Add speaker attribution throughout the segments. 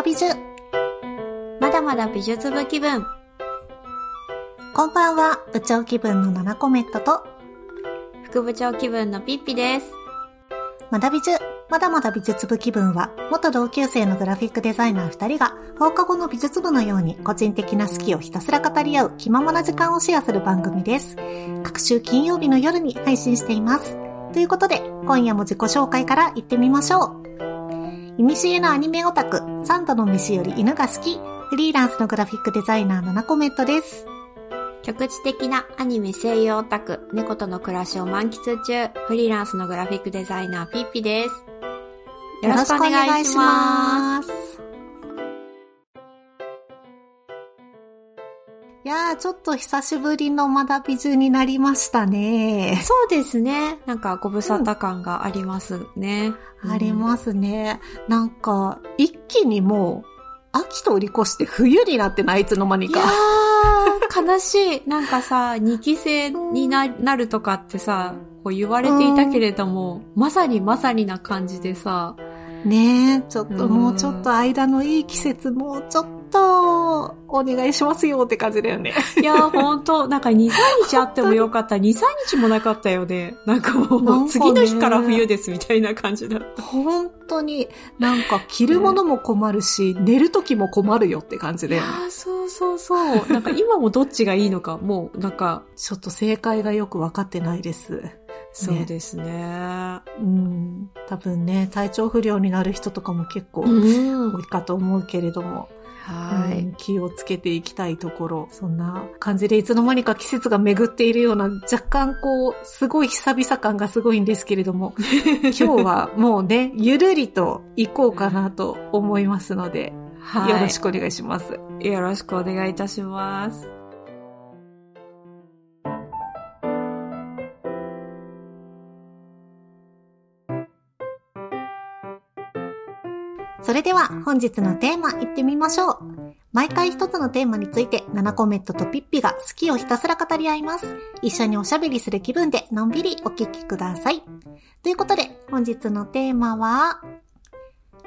Speaker 1: だ美術。
Speaker 2: まだまだ美術部気分。
Speaker 1: こんばんは、部長気分のナナコメットと、
Speaker 2: 副部長気分のピッピです。
Speaker 1: まだ美術。まだまだ美術部気分は、元同級生のグラフィックデザイナー二人が、放課後の美術部のように個人的な好きをひたすら語り合う気ままな時間をシェアする番組です。各週金曜日の夜に配信しています。ということで、今夜も自己紹介から行ってみましょう。いみしえのアニメオタク、サンタの飯より犬が好き、フリーランスのグラフィックデザイナーのナコメットです。
Speaker 2: 局地的なアニメ声優オタク、猫との暮らしを満喫中、フリーランスのグラフィックデザイナーピッピです。よろしくお願いします。
Speaker 1: やー、ちょっと久しぶりのまだ美中になりましたね。
Speaker 2: そうですね。なんかご無沙汰感がありますね。
Speaker 1: ありますね。なんか、一気にもう、秋通り越して冬になってないいつの間に
Speaker 2: いや
Speaker 1: か。
Speaker 2: ー、悲しい。なんかさ、二期生にななるとかってさ、こう言われていたけれども、まさにまさにな感じでさ、
Speaker 1: ねえ、ちょっと
Speaker 2: うん
Speaker 1: もうちょっと間のいい季節、もうちょっと、お願いしますよって感じだよね。
Speaker 2: いやー、ほんと、なんか2、3日あってもよかった。2、3日もなかったよね。なんかもう、次の日から冬ですみたいな感じだった。
Speaker 1: 本当に、なんか着るものも困るし、寝る時も困るよって感じだよね。
Speaker 2: ー、そうそうそう。なんか今もどっちがいいのか、もう、なんか、
Speaker 1: ちょっと正解がよくわかってないです。
Speaker 2: そうですね。
Speaker 1: うん。多分ね、体調不良になる人とかも結構
Speaker 2: うん。
Speaker 1: 多いかと思うけれども、
Speaker 2: はい。
Speaker 1: うん気をつけていきたいところ、そんな感じでいつの間にか季節が巡っているような若干こう、すごい久々感がすごいんですけれども、今日はもうね、ゆるりと行こうかなと思いますので、
Speaker 2: はい。
Speaker 1: よろしくお願いします。
Speaker 2: よろしくお願いいたします。
Speaker 1: れでは本日のテーマ行ってみましょう。毎回一つのテーマについて、ナナコメットとピッピが好きをひたすら語り合います。一緒におしゃべりする気分でのんびりお聞きください。ということで、本日のテーマは、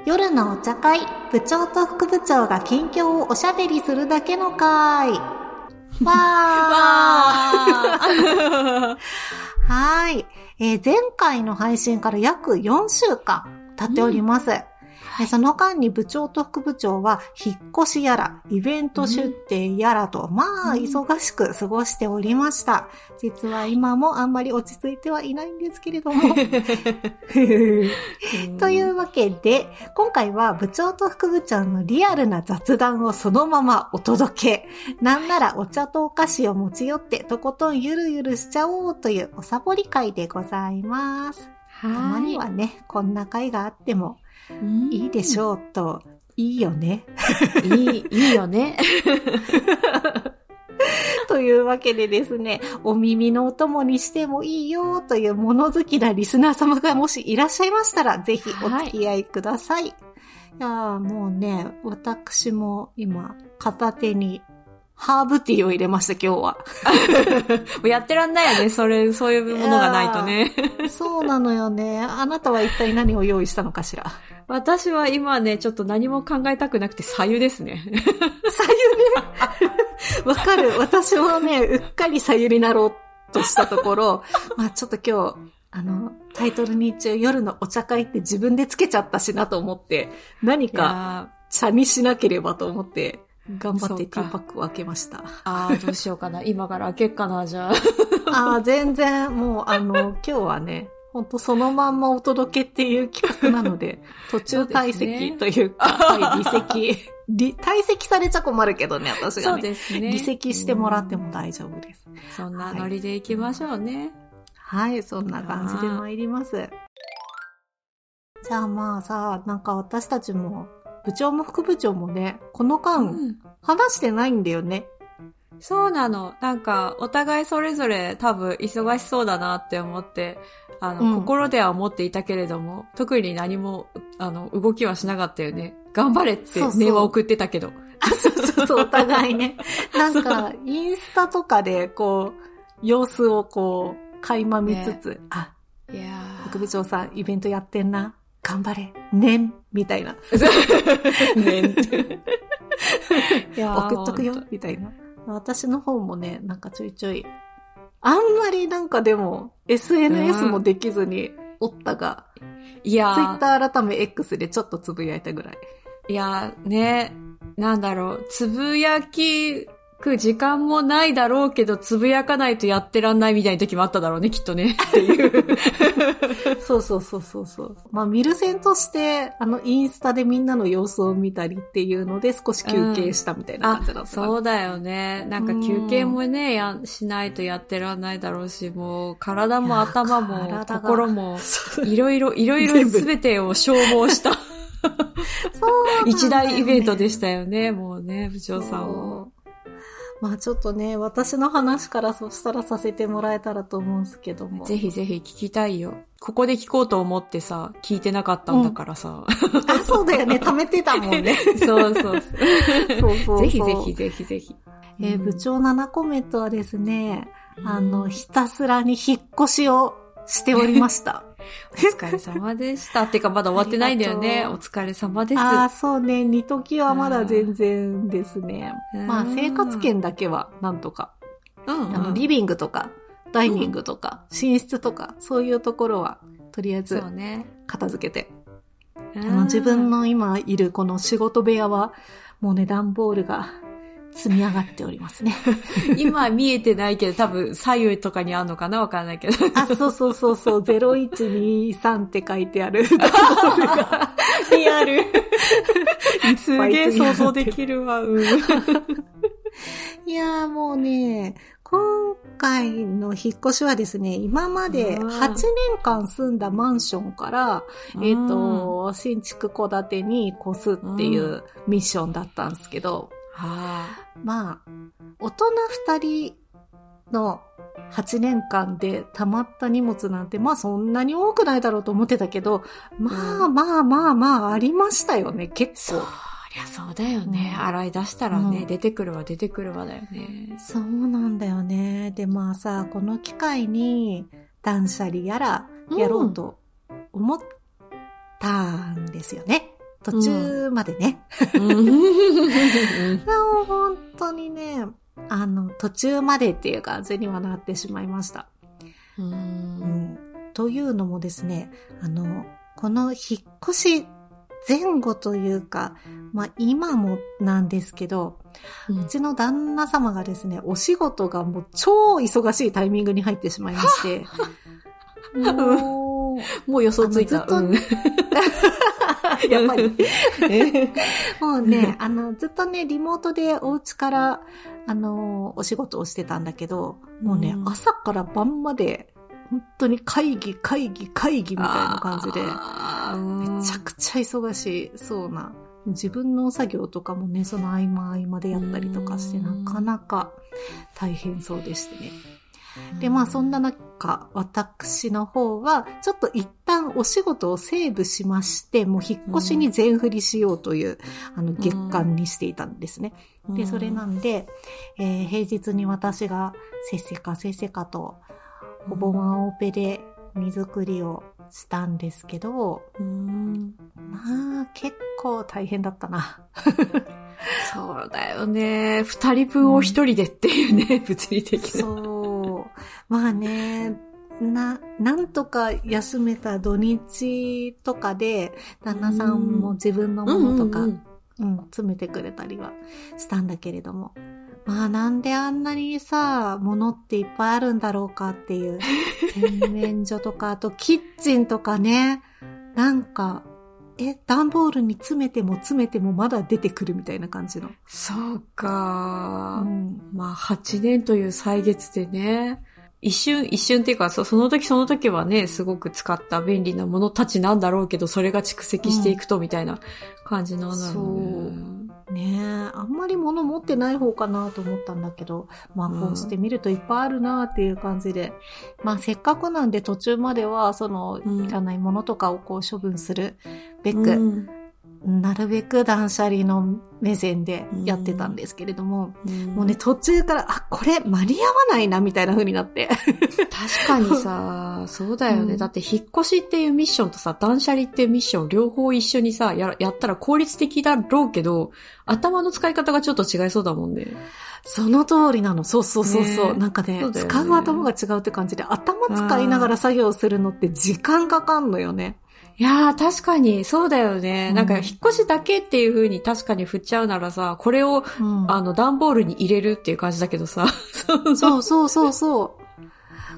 Speaker 1: 夜のお茶会、部長と副部長が近況をおしゃべりするだけの会。わー
Speaker 2: わ
Speaker 1: はい。えー前回の配信から約4週間経っております。えーその間に部長と副部長は引っ越しやら、イベント出店やらと、まあ、
Speaker 2: うん
Speaker 1: 忙しく過ごしておりました。実は今もあんまり落ち着いてはいないんですけれども。
Speaker 2: ー
Speaker 1: というわけで、今回は部長と副部長のリアルな雑談をそのままお届け。なんならお茶とお菓子を持ち寄ってとことんゆるゆるしちゃおうというおサボり会でございます。たまにはね、こんな会があっても
Speaker 2: い
Speaker 1: いいでしょうと、いいよね。
Speaker 2: いい、いいよね。
Speaker 1: というわけでですね、お耳のお供にしてもいいよという物好きなリスナー様がもしいらっしゃいましたら、ぜひお付き合いください。い、やーもうね、私も今、片手にハーブティーを入れました、今日は。
Speaker 2: もうやってらんないよね。それ、そういうものがないとね。
Speaker 1: そうなのよね。あなたは一体何を用意したのかしら？
Speaker 2: 私は今ね、ちょっと何も考えたくなくて、左右ですね。
Speaker 1: 左右ね？わかる。私もね、うっかり左右になろうとしたところ、まあちょっと今日、あの、タイトルに一応夜のお茶会って自分でつけちゃったしなと思って、何
Speaker 2: い
Speaker 1: か
Speaker 2: や
Speaker 1: 茶にしなければと思って、頑張ってティーパックを開けました。
Speaker 2: ーあー、どうしようかな。今から開けっかな、じゃあ。
Speaker 1: ああ、全然、もうあの、今日はね、ほんとそのまんまお届けっていう企画なので、途中退席というか、はい、離席。離退席されちゃ困るけどね、私が
Speaker 2: そう
Speaker 1: ね。
Speaker 2: ですね。
Speaker 1: 離席してもらっても大丈夫です。
Speaker 2: そんなノリで行きましょうね。
Speaker 1: はい、そんな感じで参ります。じゃあまあさ、なんか私たちも、部長も副部長もね、この間、
Speaker 2: うん
Speaker 1: 話してないんだよね。
Speaker 2: そうなの。なんか、お互いそれぞれ多分忙しそうだなって思って、あの、
Speaker 1: うん
Speaker 2: 心では思っていたけれども、特に何も、あの、動きはしなかったよね。頑張れって
Speaker 1: そうそう
Speaker 2: 電話送ってたけど。
Speaker 1: あ、そうそうそう、お互いね。なんか、インスタとかで、こう、様子をこう、垣間見つつ、あ、
Speaker 2: いや
Speaker 1: 副部長さん、イベントやってんな。頑張れ、ねん、みたいな。
Speaker 2: ね いやー
Speaker 1: 送っとくよ、みたいな。私の方もね、なんかちょいちょい、あんまりなんかでも、SNS もできずにおったが、
Speaker 2: いやー。
Speaker 1: Twitter 改め X でちょっとつぶやいたぐらい。
Speaker 2: いや、ね、なんだろう、つぶやきく時間もないだろうけど、つぶやかないとやってらんないみたいな時もあっただろうね、きっとね。っていう。
Speaker 1: そうそうそうそうそう。まあ、見る線として、あの、インスタでみんなの様子を見たりっていうので少し休憩したみたいな
Speaker 2: あ
Speaker 1: 感じだった、、
Speaker 2: そうだよね。なんか休憩もね、や、しないとやってらんないだろうし、もう、体も頭も心も、いろいろ、いろいろ
Speaker 1: 全部
Speaker 2: すべてを消耗した
Speaker 1: そう
Speaker 2: 一大イベントで
Speaker 1: し
Speaker 2: したよね、もうね、部長さんも。
Speaker 1: まあちょっとね、私の話からそしたらさせてもらえたらと思うんですけども。
Speaker 2: ぜひぜひ聞きたいよ。ここで聞こうと思ってさ、聞いてなかったんだからさ。
Speaker 1: あ、そうだよね。貯めてたもんね。
Speaker 2: そうそうそう。ぜひぜひ。ぜひぜひ。
Speaker 1: えー部長7コメントはですね、あの、
Speaker 2: うん
Speaker 1: ひたすらに引っ越しをしておりました。
Speaker 2: お疲れ様でした。ってかまだ終わってないんだよね。お疲れ様です。
Speaker 1: ああ、そうね。二時はまだ全然ですね。
Speaker 2: うん
Speaker 1: まあ、生活圏だけはなんとか。
Speaker 2: うん、
Speaker 1: あの、リビングとか、ダイニングとか、寝室とか、そういうところは、とりあえず。片付けて。
Speaker 2: あ
Speaker 1: あの自分の今いるこの仕事部屋は、もうね、段ボールが積み上がっておりますね。
Speaker 2: 今見えてないけど、多分左右とかにあんのかなわかんないけど。
Speaker 1: あ、そうそうそうそう、0123って書いてある。
Speaker 2: リアル。すげえ想像できるわ。うん。
Speaker 1: いやーもうね、今回の引っ越しはですね、今まで
Speaker 2: うん
Speaker 1: 8年間住んだマンションから、えっ、と、新築戸建てに越すっていうミッションだったんですけど、
Speaker 2: は
Speaker 1: まあ、大人2人の8年間で溜まった荷物なんて、まあそんなに多くないだろうと思ってたけど、まあ
Speaker 2: う
Speaker 1: まあまあまあありましたよね、結
Speaker 2: そ
Speaker 1: 構。
Speaker 2: りゃそうだよね。
Speaker 1: うん
Speaker 2: 洗い出したらね、
Speaker 1: うん
Speaker 2: 出てくるわ出てくるわだよね。
Speaker 1: そうなんだよね。で、まあさ、この機会に断捨離やらやろうと思ったんですよね。途中までね。
Speaker 2: うん
Speaker 1: でも本当にね、あの、途中までっていう感じにはなってしまいました。
Speaker 2: う
Speaker 1: うんん。というのもですね、あの、この引っ越し前後というか、まあ今もなんですけど、うちの旦那様がですね、お仕事がもう超忙しいタイミングに入ってしまいまして、もう、
Speaker 2: 予想ついた。
Speaker 1: あの
Speaker 2: うん
Speaker 1: やっぱり。もうね、あの、ずっとね、リモートでお家から、あの、お仕事をしてたんだけど、もうね、
Speaker 2: うん
Speaker 1: 朝から晩まで、本当に会議、会議、会議みたいな感じで、めちゃくちゃ忙しそうな。自分の作業とかもね、その合間合間でやったりとかして、
Speaker 2: うん
Speaker 1: なかなか大変そうでしてね。で、まあそんな中、私の方は、ちょっと一旦お仕事をセーブしまして、もう引っ越しに全振りしようという、あの、月間にしていたんですね。で、それなんで、えー平日に私がせっせかせっせかと、ほぼワンオペで荷造りをしたんですけど、
Speaker 2: うん
Speaker 1: まあ、結構大変だったな。
Speaker 2: そうだよね。二人分を一人でっていうね、物理的な。
Speaker 1: そう。まあね、な、なんとか休めた土日とかで、旦那さんも自分のものとか、うん
Speaker 2: うん
Speaker 1: 詰めてくれたりはしたんだけれども。まあなんであんなにさ、物っていっぱいあるんだろうかっていう。洗面所とか、あとキッチンとかね。なんか、え、段ボールに詰めても詰めてもまだ出てくるみたいな感じの。
Speaker 2: そうか。
Speaker 1: うん
Speaker 2: まあ、8年という歳月でね、一瞬、一瞬っていうか、そその時その時はね、すごく使った便利なものたちなんだろうけど、それが蓄積していくとみたいな感じなんだろう。ね。
Speaker 1: ねえ、あんまり物持ってない方かなと思ったんだけど、まあ
Speaker 2: うん。
Speaker 1: こうして見るといっぱいあるなっていう感じで、まあせっかくなんで途中まではその
Speaker 2: うん。
Speaker 1: いらないものとかをこう処分するべく、
Speaker 2: うん
Speaker 1: なるべく断捨離の目線でやってたんですけれども、
Speaker 2: うん
Speaker 1: もうね、途中から、あ、これ間に合わないな、みたいな風になって。
Speaker 2: 確かにさ、そうだよね。
Speaker 1: うん
Speaker 2: だって引っ越しっていうミッションとさ、断捨離っていうミッション両方一緒にさ、や、やったら効率的だろうけど、頭の使い方がちょっと違いそうだもんね。
Speaker 1: その通りなの。そうそうそうそう。
Speaker 2: ね
Speaker 1: なんかね
Speaker 2: ね
Speaker 1: 使う頭が違うって感じで、頭使いながら作業するのって時間かかんのよね。
Speaker 2: いやー、確かに、そうだよね。
Speaker 1: うん
Speaker 2: なんか、引っ越しだけっていう風に確かに振っちゃうならさ、これを、
Speaker 1: うん
Speaker 2: あの、段ボールに入れるっていう感じだけどさ。そう
Speaker 1: そうそうそう。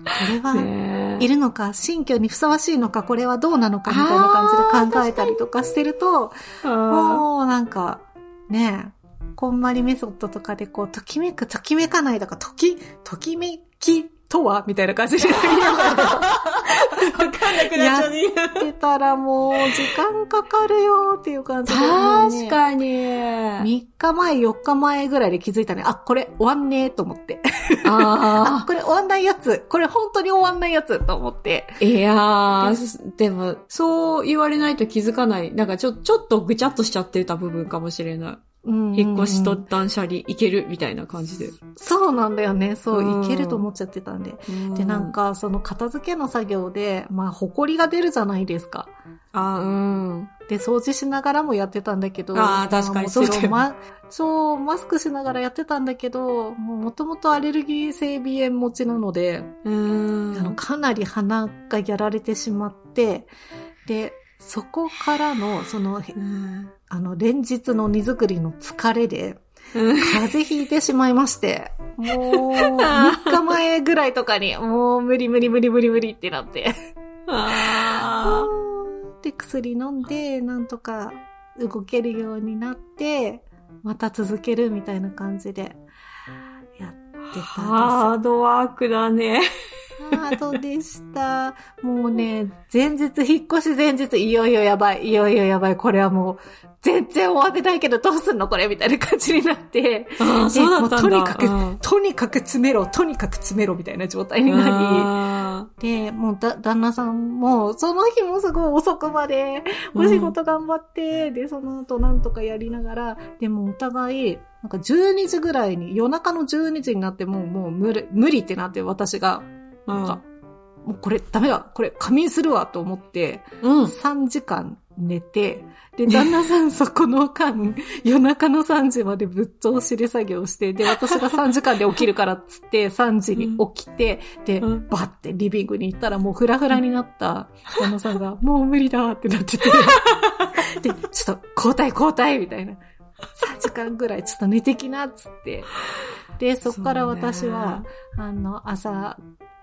Speaker 1: これは、
Speaker 2: ね
Speaker 1: いるのか、新居にふさわしいのか、これはどうなのか、みたいな感じで考えたりとかしてると、
Speaker 2: あ
Speaker 1: もうなんか、ねえ、こんまりメソッドとかでこう、ときめく、ときめかないとか、とき、ときめきとは？みたいな感じで
Speaker 2: ー わかんなく
Speaker 1: なっちゃう
Speaker 2: や
Speaker 1: ってたらもう、時間かかるよっていう感じで。
Speaker 2: 確かに。
Speaker 1: 3日前、4日前ぐらいで気づいたね。あ、これ終わんねえと思って。あ、
Speaker 2: あ
Speaker 1: これ終わんないやつ。これ本当に終わんないやつと思って。
Speaker 2: あ。いやー、でも、そう言われないと気づかない。なんかちょ、ちょっとぐちゃっとしちゃってた部分かもしれない。
Speaker 1: うん
Speaker 2: 引っ越しと断捨離いけるみたいな感じで。
Speaker 1: そうなんだよね。そう、
Speaker 2: うん
Speaker 1: いけると思っちゃってたんで。で、なん、か、その片付けの作業で、まあ、埃が出るじゃないですか。
Speaker 2: あ、うん。
Speaker 1: で、掃除しながらもやってたんだけど。
Speaker 2: あー確かにそうだよ
Speaker 1: ま、そう、マスクしながらやってたんだけど、もともとアレルギー性鼻炎持ちなので、
Speaker 2: うー
Speaker 1: あの、
Speaker 2: ん。
Speaker 1: かなり鼻がやられてしまって、で、そこからの、その、
Speaker 2: うん
Speaker 1: あの、連日の荷造りの疲れで、
Speaker 2: うん
Speaker 1: 風邪ひいてしまいまして、もう、3日前ぐらいとかに、もう無理無理無理無理無理ってなって。
Speaker 2: あ
Speaker 1: で、薬飲んで、なんとか動けるようになって、また続けるみたいな感じで、やって
Speaker 2: ー
Speaker 1: たん
Speaker 2: ハードワークだね。
Speaker 1: ードでした。もうね、前日、引っ越し前日、いよいよやばい、いよいよやばい、これはもう、全然終わってないけどどうすんのこれみたいな感じになって、
Speaker 2: ああ、そうだったん
Speaker 1: とにかく
Speaker 2: うん。
Speaker 1: とにかく詰めろ、とにかく詰めろみたいな状態にな
Speaker 2: あ
Speaker 1: り、で、もうだ、旦那さんも、その日もすごい遅くまで、お仕事頑張って、で、その後なんとかやりながら、でもお互い、なんか12時ぐらいに、夜中の12時になってもう、もう無理、無理ってなって私が、
Speaker 2: ー
Speaker 1: なんか、もうこれダメだ、これ仮眠するわと思って、
Speaker 2: うん。
Speaker 1: 3時間寝て、で、旦那さんそこの間、夜中の3時までぶっ通しで作業して、で、私が3時間で起きるからっつって、3時に起きて、で、
Speaker 2: うん
Speaker 1: バッてリビングに行ったらもうフラフラになった 旦那さんが、もう無理だってなってて、で、ちょっと交代交代みたいな。3時間ぐらいちょっと寝てきなっつって。で、そこから私は、あの、朝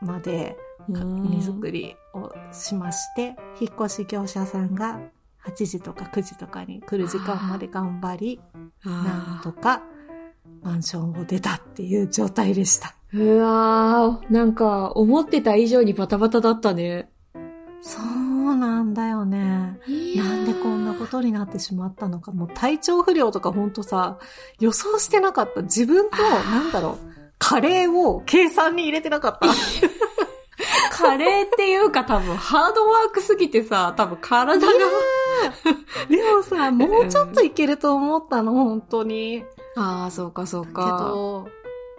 Speaker 1: まで、
Speaker 2: うん
Speaker 1: 荷造りをしまして、引っ越し業者さんが8時とか9時とかに来る時間まで頑張り、なん
Speaker 2: あ
Speaker 1: とかマンションを出たっていう状態でした。
Speaker 2: ーうわー、なんか、思ってた以上にバタバタだったね。
Speaker 1: そうなんだよね。なんでこんなことになってしまったのか。もう体調不良とかほんとさ、予想してなかった。自分の、なんだろう、カレーを計算に入れてなかった。
Speaker 2: カレーっていうか多分ハードワークすぎてさ、多分体が。
Speaker 1: でもさ、もうちょっといけると思ったの、本当に。
Speaker 2: ああ、そうかそう
Speaker 1: け
Speaker 2: か。
Speaker 1: ど、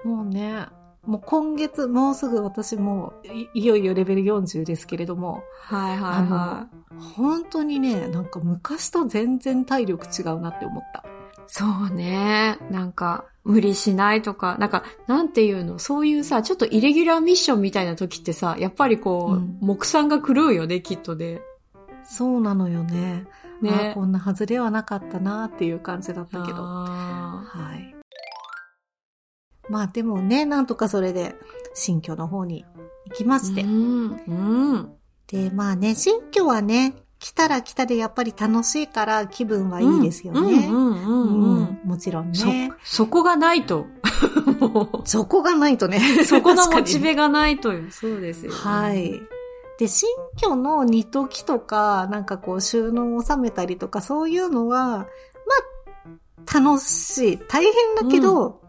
Speaker 1: もうね、もう今月、もうすぐ私もい、いよいよレベル40ですけれども、
Speaker 2: はいはいは
Speaker 1: あの、本当にね、なんか昔と全然体力違うなって思った。
Speaker 2: い。そうね。なんか、無理しないとか、なんか、なんていうの、そういうさ、ちょっとイレギュラーミッションみたいな時ってさ、やっぱりこう、
Speaker 1: うん
Speaker 2: 目算が狂うよね、きっとね。
Speaker 1: そうなのよね。あ
Speaker 2: ね。
Speaker 1: こんな外れはなかったなっていう感じだったけど。
Speaker 2: あ
Speaker 1: はい。まあでもね、なんとかそれで新居の方に行きまして。
Speaker 2: ーうん。うん。
Speaker 1: で、まあね、新居はね、来たら来たでやっぱり楽しいから気分はいいですよね。もちろん
Speaker 2: そ
Speaker 1: ね。、
Speaker 2: そこがないと。も
Speaker 1: そこがないとね。
Speaker 2: う、そこのモチベがないとよ。そうですよ、ね。
Speaker 1: はい。で、新居の煮ときとか、なんかこう収納を収めたりとか、そういうのは、まあ、楽しい。大変だけど、
Speaker 2: うん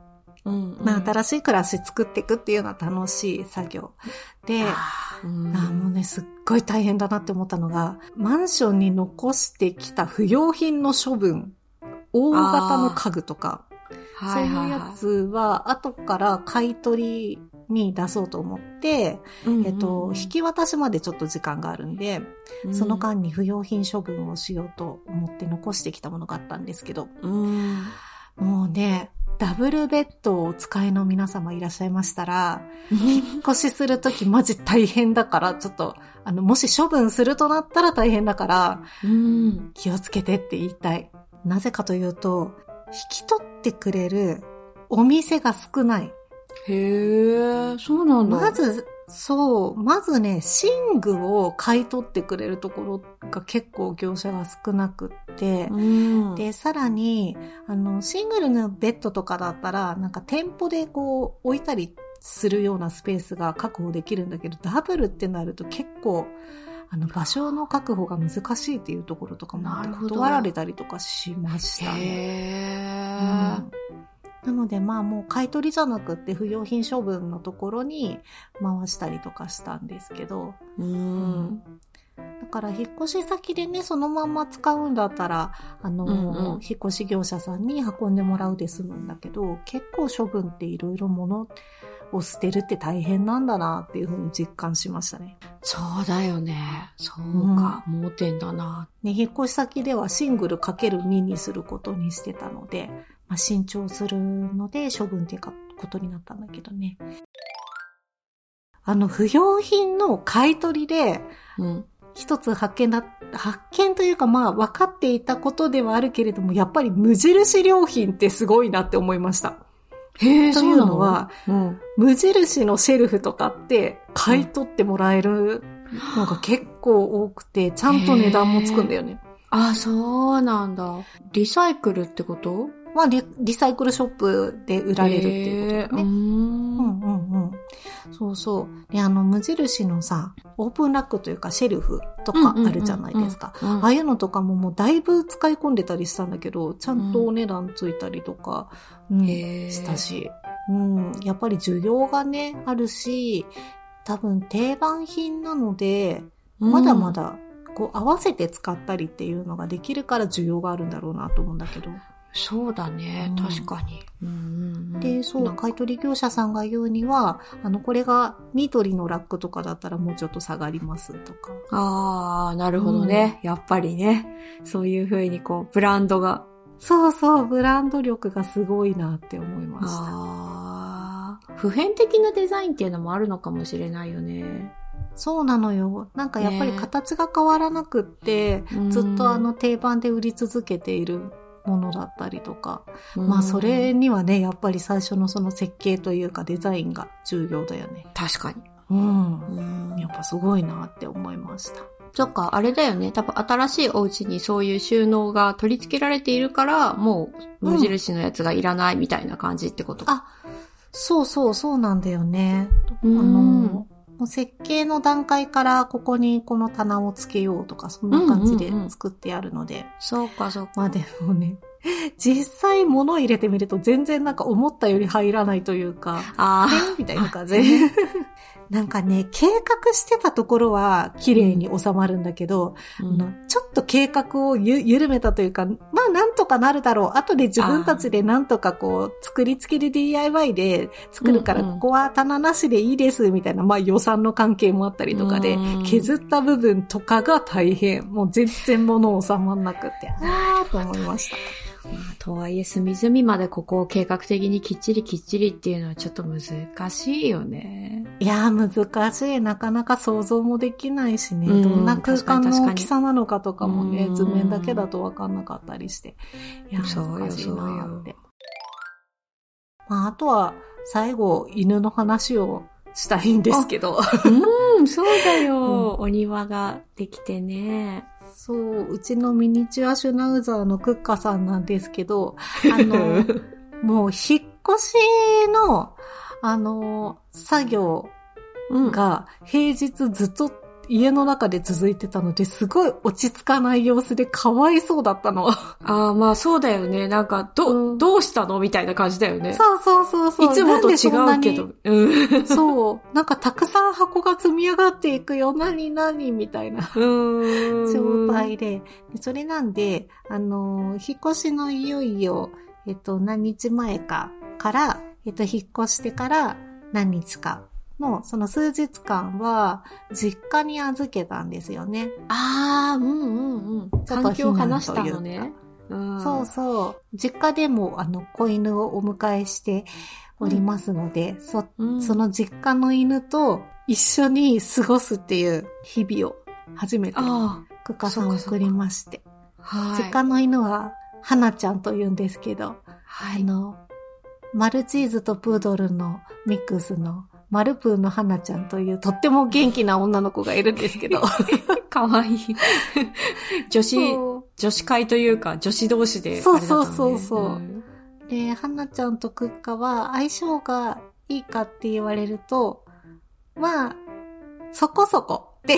Speaker 2: うん
Speaker 1: まあ、新しい暮らし作っていくっていうのは楽しい作業。で、あ
Speaker 2: うん
Speaker 1: もうね、すっごい大変だなって思ったのが、マンションに残してきた不要品の処分、大型の家具とか、そういうやつは、後から買い取りに出そうと思って、えっと、引き渡しまでちょっと時間があるんで、その間に不要品処分をしようと思って残してきたものがあったんですけど、
Speaker 2: うん、
Speaker 1: もうね、ダブルベッドをお使いの皆様いらっしゃいましたら、引っ越しするときマジ大変だから、ちょっと、あの、もし処分するとなったら大変だから、
Speaker 2: うん。
Speaker 1: 気をつけてって言いたい。なぜかというと、引き取ってくれるお店が少ない。
Speaker 2: へえ、そうなんだ。
Speaker 1: まず、そう、まずね、寝具を買い取ってくれるところが結構業者が少なくって、
Speaker 2: うん、
Speaker 1: で、さらに、あの、シングルのベッドとかだったら、なんか店舗でこう置いたりするようなスペースが確保できるんだけど、ダブルってなると結構、あの、場所の確保が難しいっていうところとかもあって断られたりとかしましたね。
Speaker 2: へ
Speaker 1: うんなのでまあもう買い取りじゃなくって不用品処分のところに回したりとかしたんですけど、
Speaker 2: ーうん。
Speaker 1: だから引っ越し先でね、そのまんま使うんだったら、あの、
Speaker 2: うんうん
Speaker 1: 引っ越し業者さんに運んでもらうで済むんだけど、結構処分っていろいろ物を捨てるって大変なんだなっていうふうに実感しましたね。
Speaker 2: そうだよね。そうか。盲点だな。
Speaker 1: ね、引っ越し先ではシングルかける2にすることにしてたので、まあ、新調するので処分っていうかことになったんだけどね。あの、不要品の買い取りで、
Speaker 2: うん。
Speaker 1: 一つ発見だ、発見というかまあ分かっていたことではあるけれども、やっぱり無印良品ってすごいなって思いました。
Speaker 2: へえ、
Speaker 1: というのは、
Speaker 2: うん。
Speaker 1: 無印のシェルフとかって買い取ってもらえるのが結構多くて、ちゃんと値段もつくんだよね。
Speaker 2: あ、そうなんだ。リサイクルってこと？
Speaker 1: まあリ、リサイクルショップで売られるっていうことだね。
Speaker 2: へーう
Speaker 1: んんうんうん。そうそう。で、あの、無印のさ、オープンラックというかシェルフとかあるじゃないですか。ああいうのとかももうだいぶ使い込んでたりしたんだけど、ちゃんとお値段ついたりとか、うんしたし、うん、やっぱり需要がね、あるし、多分定番品なので、まだま。だこう合わせて使ったりっていうのができるから需要があるんだろうなと思うんだけど。
Speaker 2: そうだね。
Speaker 1: うん
Speaker 2: 確かに。うんうんうん
Speaker 1: で、そう、買取業者さんが言うには、あの、これがニトリのラックとかだったらもうちょっと下がりますとか。
Speaker 2: ああ、なるほどね。やっぱりね。そういう風にこう、ブランドが。
Speaker 1: そうそう、ブランド力がすごいなって思いました。
Speaker 2: ああ。普遍的なデザインっていうのもあるのかもしれないよね。
Speaker 1: そうなのよ。なんかやっぱり
Speaker 2: ね
Speaker 1: 形が変わらなくって、
Speaker 2: うん
Speaker 1: ずっとあの定番で売り続けているものだったりとか。
Speaker 2: うん
Speaker 1: まあそれにはね、やっぱり最初のその設計というかデザインが重要だよね。
Speaker 2: 確かに。
Speaker 1: うん。
Speaker 2: うん
Speaker 1: やっぱすごいなって思いました。
Speaker 2: そっか、あれだよね。多分新しいお家にそういう収納が取り付けられているから、もう無印のやつがいらないみたいな感じってことか。
Speaker 1: あ、そうそうそうなんだよね。あ
Speaker 2: うん
Speaker 1: の、もう設計の段階からここにこの棚をつけようとか、そんな感じで
Speaker 2: うんうんうん
Speaker 1: 作ってあるので。
Speaker 2: そうか、そうか。
Speaker 1: まあでもね、実際物入れてみると全然なんか思ったより入らないというか、
Speaker 2: あ
Speaker 1: えみたいな感じ。なんかね、計画してたところは綺麗に収まるんだけど、
Speaker 2: あ、
Speaker 1: あのちょっと計画をゆ緩めたというか、まあなんとかなるだろう。後で自分たちでなんとかこう、作り付けで DIY で作るから、
Speaker 2: うんうん
Speaker 1: ここは棚なしでいいです、みたいな、まあ予算の関係もあったりとかで
Speaker 2: うん、
Speaker 1: 削った部分とかが大変。もう全然物収まんなくって、あーと思いました。
Speaker 2: まあとはいえ、隅々までここを計画的にきっちりきっちりっていうのはちょっと難しいよね。
Speaker 1: いやー難しい。なかなか想像もできないしね。
Speaker 2: うん
Speaker 1: どんな空間の大きさなのかとかもね、
Speaker 2: うん
Speaker 1: 図面だけだとわかんなかったりして。いや難しいなって。まあ、あとは、最後、犬の話をしたいんですけど。
Speaker 2: うん、そうだよ。お庭ができてね。
Speaker 1: そう、うちのミニチュアシュナウザーのクッカさんなんですけど、あの、もう引っ越しの、あの、作業
Speaker 2: うん。
Speaker 1: が平日ずっとっ家の中で続いてたので、すごい落ち着かない様子でかわいそうだったの。
Speaker 2: ああ、まあそうだよね。なんか、ど、
Speaker 1: うん
Speaker 2: どうしたのみたいな感じだよね。
Speaker 1: そうそうそうそう。
Speaker 2: いつもと違うけど。うん。
Speaker 1: そう。なんかたくさん箱が積み上がっていくよ。何何みたいな。状態で。でそれなんで、あのー引っ越しのいよいよ、えっと、何日前かから、えっと、引っ越してから何日かの、その数日間は、実家に預けたんですよね。
Speaker 2: ああ、うんうんうん。
Speaker 1: ちょっと
Speaker 2: 環境を話したのね。うん
Speaker 1: そうそう。実家でも、あの、子犬をお迎えしておりますので、そ、
Speaker 2: うん
Speaker 1: その実家の犬と一緒に過ごすっていう日々を初めて、
Speaker 2: あ
Speaker 1: クッカさんを送りまして。
Speaker 2: あ、はい。
Speaker 1: 実家の犬は、花ちゃんと言うんですけど、
Speaker 2: はい。
Speaker 1: あの、マルチーズとプードルのミックスの、マルプーの花ちゃんというとっても元気な女の子がいるんですけど。
Speaker 2: かわいい。女子、女子会というか、女子同士で、
Speaker 1: そう。そうそうそうんで、花ちゃんとクッカは相性がいいかって言われると、まあ、そこそこって。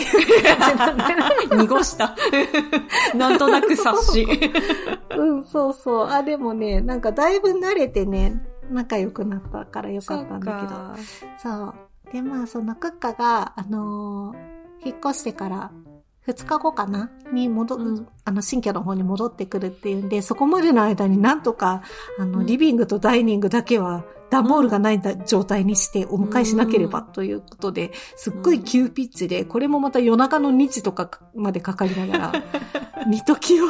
Speaker 2: 濁した。なんとなく察し。
Speaker 1: うん、そうそう。あ、でもね、なんかだいぶ慣れてね、仲良くなったからよかったんだけど。そう。で、まあ、そのクッカが、あのー引っ越してから、2日後かな？に戻、
Speaker 2: うん。
Speaker 1: あの、新居の方に戻ってくるっていうんで、そこまでの間になんとか、あの、
Speaker 2: うん。
Speaker 1: リビングとダイニングだけは、段ボールがないだ状態にしてお迎えしなければということで、すっごい急ピッチで、これもまた夜中の2時とかまでかかりながら、見ときを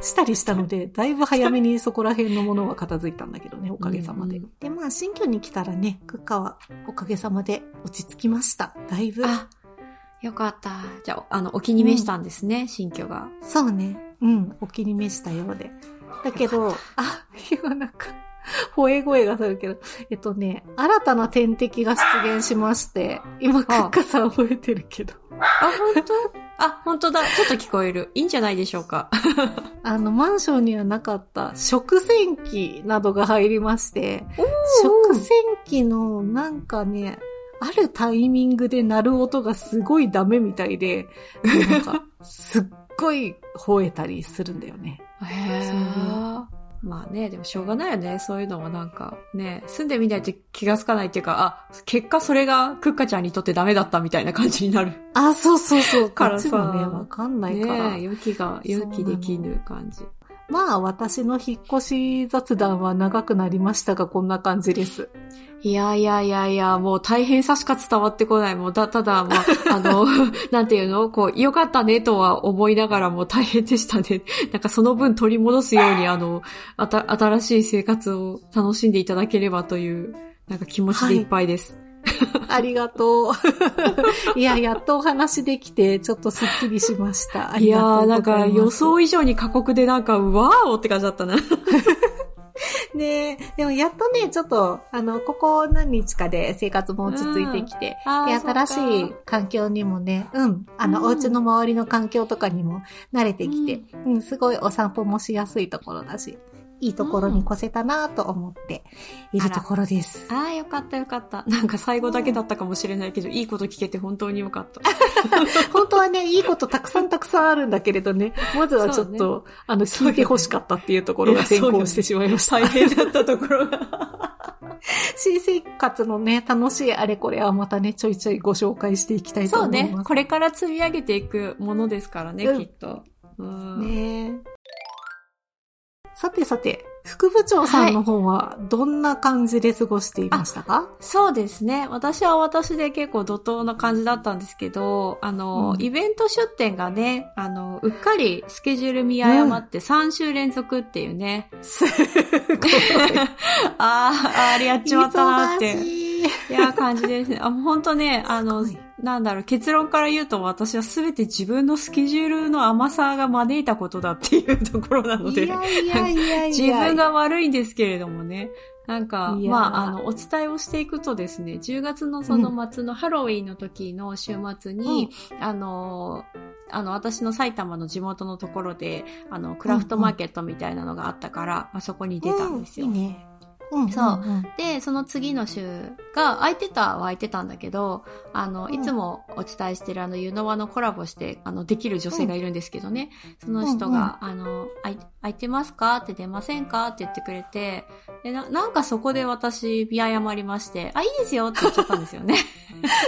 Speaker 1: したりしたので、だいぶ早めにそこら辺のものは片付いたんだけどね、おかげさまで。
Speaker 2: うんうん
Speaker 1: で、まあ、新居に来たらね、クッカはおかげさまで落ち着きました。だいぶ。
Speaker 2: あ、よかった。じゃあ、あの、お気に召したんですね、新居が。
Speaker 1: そうね。うん、お気に召したようで。だけど、あ、今なんか、吠え声がするけど、えっとね、新たな天敵が出現しまして、今、クッカさん覚えてるけど、
Speaker 2: あ、本当？あ、本当だ。ちょっと聞こえる。いいんじゃないでしょうか。
Speaker 1: あの、マンションにはなかった食洗機などが入りまして、食洗機のなんかね、あるタイミングで鳴る音がすごいダメみたいで、なんか、すっごい吠えたりするんだよね。
Speaker 2: へーまあね、でもしょうがないよね。そういうのはなんか、ね、住んでみないと気がつかないっていうか、あ、結果それがクッカちゃんにとってダメだったみたいな感じになる。
Speaker 1: あ、そうそうそう。こ
Speaker 2: からさ
Speaker 1: ね、わかんないから。
Speaker 2: ね予期が、予期できぬ感じ。
Speaker 1: まあ、私の引っ越し雑談は長くなりましたが、こんな感じです。
Speaker 2: いやいやいやいや、もう大変さしか伝わってこない。もうだ、ただ、まあ、あの、なんていうの？こう、良かったねとは思いながらも大変でしたね。なんかその分取り戻すように、あの、あた、新しい生活を楽しんでいただければという、なんか気持ちでいっぱいです。
Speaker 1: ありがとう。いや、やっとお話できて、ちょっとスッキリしました。あ
Speaker 2: いやなんか予想以上に過酷でなんか、うわーおって感じだったな。
Speaker 1: ねでもやっとね、ちょっと、あの、ここ何日かで生活も落ち着いてきて、
Speaker 2: あ
Speaker 1: で、新しい環境にもね、うん、あの、
Speaker 2: うん。
Speaker 1: お家の周りの環境とかにも慣れてきて、うん、すごいお散歩もしやすいところだし、いいところに越せたなと思っているところです。
Speaker 2: あー、よかったよかった。なんか最後だけだったかもしれないけど、いいこと聞けて本当によかった。
Speaker 1: 本当はね、いいことたくさんたくさんあるんだけれどね、まずはちょっ
Speaker 2: そう
Speaker 1: と、あの、聞いて欲しかったっていうところが先行してしまいました。
Speaker 2: 大変だったところが。
Speaker 1: 新生活のね、楽しいあれこれはまたね、ちょいちょいご紹介していきたいと
Speaker 2: そう
Speaker 1: 思います。
Speaker 2: ね。これから積み上げていくものですからね、
Speaker 1: うん
Speaker 2: きっと。うん。
Speaker 1: ねえさてさて、副部長さんの方はどんな感じで過ごしていましたか、
Speaker 2: そうですね。私は私で結構怒涛な感じだったんですけど、あの、
Speaker 1: うん
Speaker 2: イベント出店がね、あの、うっかりスケジュール見誤って3週連続っていうね。
Speaker 1: すごい。
Speaker 2: あーあれやっちまったなって。
Speaker 1: い
Speaker 2: いや、感じですね。あ、本当ね、あのなんだろう、結論から言うと私は全て自分のスケジュールの甘さが招いたことだっていうところなので。
Speaker 1: いやいやいやいや。
Speaker 2: 自分が悪いんですけれどもね。なんか、まあ、あの、お伝えをしていくとですね、10月のその末のハロウィンの時の週末に、あの、あの、私の埼玉の地元のところで、あの、クラフトマーケットみたいなのがあったから、まあ、そこに出たんですよ。
Speaker 1: ういいね。うん
Speaker 2: そうんで、その次の週が、空いてたは空いてたんだけど、あの、
Speaker 1: うん
Speaker 2: いつもお伝えしてるあの、ユノワのコラボして、あの、できる女性がいるんですけどね、その人が、あの、空いてますか？って出ませんか？って言ってくれて、でな、なんかそこで私、見誤りまして、あ、いいですよって言っちゃったんですよね。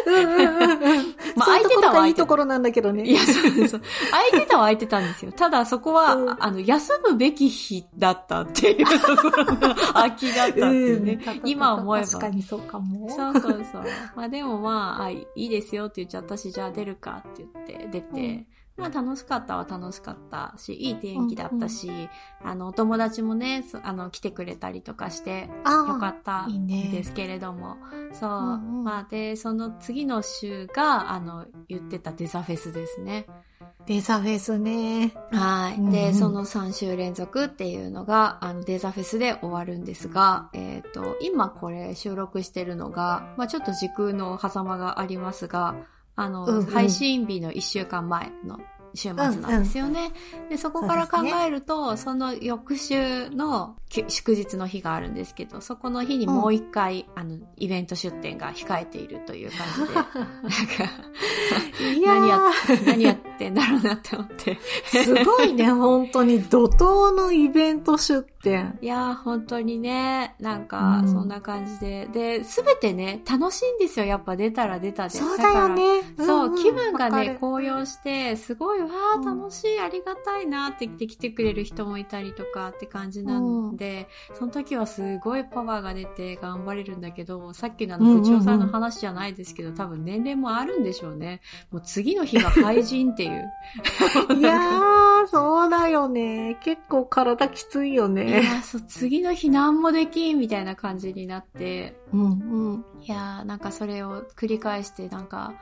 Speaker 1: うんうんうんうん。
Speaker 2: まあ空いてたは
Speaker 1: が
Speaker 2: 空いてた
Speaker 1: いいところなんだけどね。
Speaker 2: いや、そうそう。空いてたは空いてたんですよ。ただそこは、
Speaker 1: うん
Speaker 2: あの、休むべき日だったっていうところが 空きだったっていうね。今思えば。
Speaker 1: 確かにそうかも。
Speaker 2: そうそうそう。まあでもまあ、あいいですよって言っちゃったし、じゃあ出るかって言って出て、
Speaker 1: うん
Speaker 2: まあ楽しかったは楽しかったし、いい天気だったし、あの、お友達もね、そあの、来てくれたりとかして、
Speaker 1: あ
Speaker 2: よかった
Speaker 1: いいね。
Speaker 2: ですけれども、そう、
Speaker 1: うんうん。
Speaker 2: まあで、その次の週が、あの、言ってたデザフェスですね。
Speaker 1: デザフェスね。
Speaker 2: はい。
Speaker 1: うんうん。
Speaker 2: で、その3週連続っていうのが、あの、デザフェスで終わるんですが、えっ、と、今これ収録してるのが、まあちょっと時空の狭間がありますが、あの、
Speaker 1: うんうん。
Speaker 2: 配信日の1週間前の週末なんですよね。で、そこから考えると、その翌週のき祝日の日があるんですけど、そこの日にもう一回、あの、イベント出店が控えているという感じで、なんか、何や
Speaker 1: ー、
Speaker 2: 何やってんだろうなって思って。
Speaker 1: すごいね、本当に。怒涛のイベント出店。
Speaker 2: いやー、本当にね、なんか
Speaker 1: う、ん
Speaker 2: そんな感じで。で、すべてね、楽しいんですよ。やっぱ出たら出たで。
Speaker 1: そうだよね。
Speaker 2: から。そう、
Speaker 1: んん
Speaker 2: 気分がね、高揚して、すごい、わ
Speaker 1: うん
Speaker 2: ー、楽しい、ありがたいなって言って来てくれる人もいたりとかって感じなんで、その時はすごいパワーが出て頑張れるんだけど、さっきのあの、
Speaker 1: うんうんうん
Speaker 2: 部長さんの話じゃないですけど、多分年齢もあるんでしょうね。もう次の日が怪人っていう。
Speaker 1: いやー、そうだよね。結構体きついよ
Speaker 2: いやそう、次の日何もできんみたいな感じになって、
Speaker 1: うんうん。
Speaker 2: いやーなんかそれを繰り返して、なんか、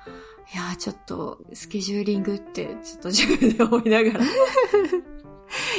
Speaker 2: いやーちょっとスケジューリングってちょっと自分で思いながら。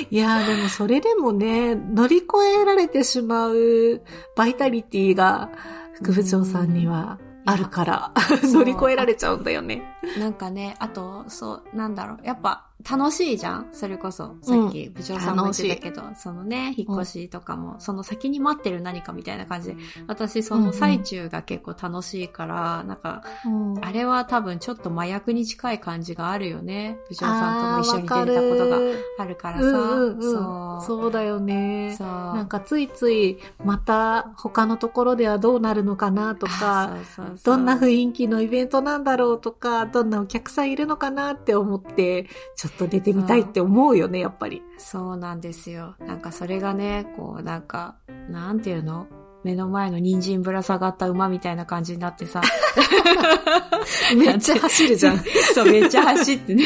Speaker 1: いやーでもそれでもね、乗り越えられてしまうバイタリティが副部長さんにはあるから、乗り越えられちゃうんだよね。
Speaker 2: なんかね、あと、そう、なんだろう。やっぱ楽しいじゃん？それこそ。さっき部長さんも言ってたけど、そのね、引っ越しとかも、その先に待ってる何かみたいな感じで、私その最中が結構楽しいから、なんか、
Speaker 1: うん
Speaker 2: あれは多分ちょっと麻薬に近い感じがあるよね。部長さんとも一緒に出れたことがあるからさ。
Speaker 1: うんうんうん、
Speaker 2: そう。
Speaker 1: そうだよね。
Speaker 2: そう。
Speaker 1: なんかついついまた他のところではどうなるのかなとか、
Speaker 2: そうそうそう
Speaker 1: どんな雰囲気のイベントなんだろうとか、どんなお客さんいるのかなって思って、ちょっと出てみたいって思うよね、やっぱり。
Speaker 2: そうなんですよ。なんかそれがね、こうなんか、なんていうの？目の前の人参ぶら下がった馬みたいな感じになってさ。
Speaker 1: めっちゃ走るじゃん。
Speaker 2: そう、めっちゃ走ってね。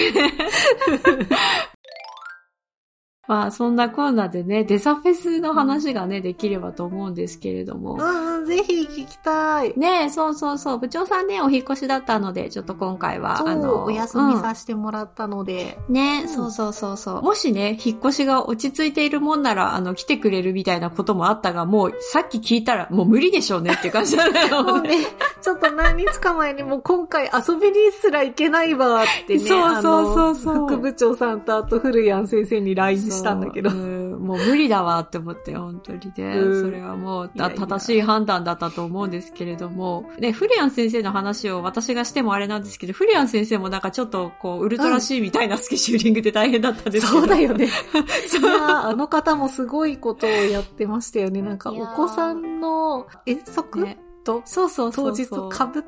Speaker 2: まあ、そんなこんなでね、デザフェスの話がね、できればと思うんですけれども。
Speaker 1: うんうん、ぜひ聞きたい。
Speaker 2: ねえ、そうそうそう。部長さんね、お引っ越しだったので、ちょっと今回は、あの、
Speaker 1: お休みさせてもらったので。
Speaker 2: うんね、
Speaker 1: うん
Speaker 2: そうそうそうそう。もしね、引っ越しが落ち着いているもんなら、あの、来てくれるみたいなこともあったが、もう、さっき聞いたら、もう無理でしょうねって感じだよ
Speaker 1: もうね、ちょっと何日か前にもう今回遊びにすら行けないわってね。
Speaker 2: そうそうそうそう
Speaker 1: 副部長さんとあと古谷先生に LINE したんだけど。
Speaker 2: もう無理だわって思って、本当にね。
Speaker 1: うん
Speaker 2: それはもう正しい判断だったと思うんですけれども、ね、フリアン先生の話を私がしてもあれなんですけど、フリアン先生もなんかちょっとこう、ウルトラ C みたいなスケジューリングで大変だったんですけど。
Speaker 1: そうだよね。い
Speaker 2: そう
Speaker 1: あの方もすごいことをやってましたよね。なんかお子さんの遠足？
Speaker 2: ね
Speaker 1: と
Speaker 2: そうそうそ
Speaker 1: 当日
Speaker 2: うそう。
Speaker 1: 被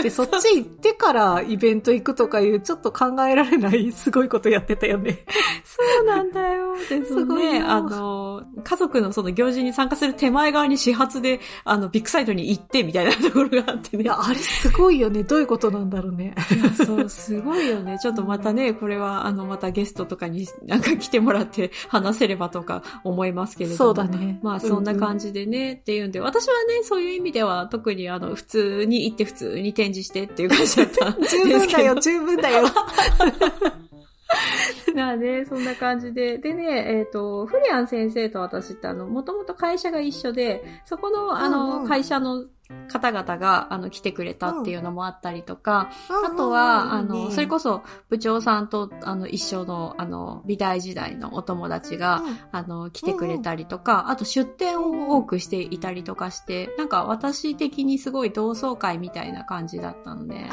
Speaker 1: って、そっち行ってからイベント行くとかいうちょっと考えられない すごいことやってたよね。
Speaker 2: そうなんだよ。で、そ
Speaker 1: すごい
Speaker 2: あの、家族のその行事に参加する手前側に始発で、あの、ビッグサイトに行ってみたいなところがあってね。
Speaker 1: いや、あれすごいよね。どういうことなんだろうね。
Speaker 2: そう、すごいよね。ちょっとまたね、これは、あの、またゲストとかになんか来てもらって話せればとか思いますけれども。
Speaker 1: そうだね。
Speaker 2: まあ、そんな感
Speaker 1: じ。
Speaker 2: じでね、っていうんで、私はね、そういう意味では、特にあの、普通に行って普通に展示してっていう感じだった
Speaker 1: 十。分だよ、十分だよ。
Speaker 2: まあね、そんな感じで。でね、えっ、と、フリアン先生と私ってあの、もともと会社が一緒で、そこのあの、
Speaker 1: うんうん
Speaker 2: 会社の方々が、あの、来てくれたっていうのもあったりとか、
Speaker 1: あ
Speaker 2: あとは、あの、それこそ、部長さんと、あの、一緒の、あの、美大時代のお友達が、あの、来てくれたりとか、あと出店を多くしていたりとかして、なん。か私的にすごい同窓会みたいな感じだったので。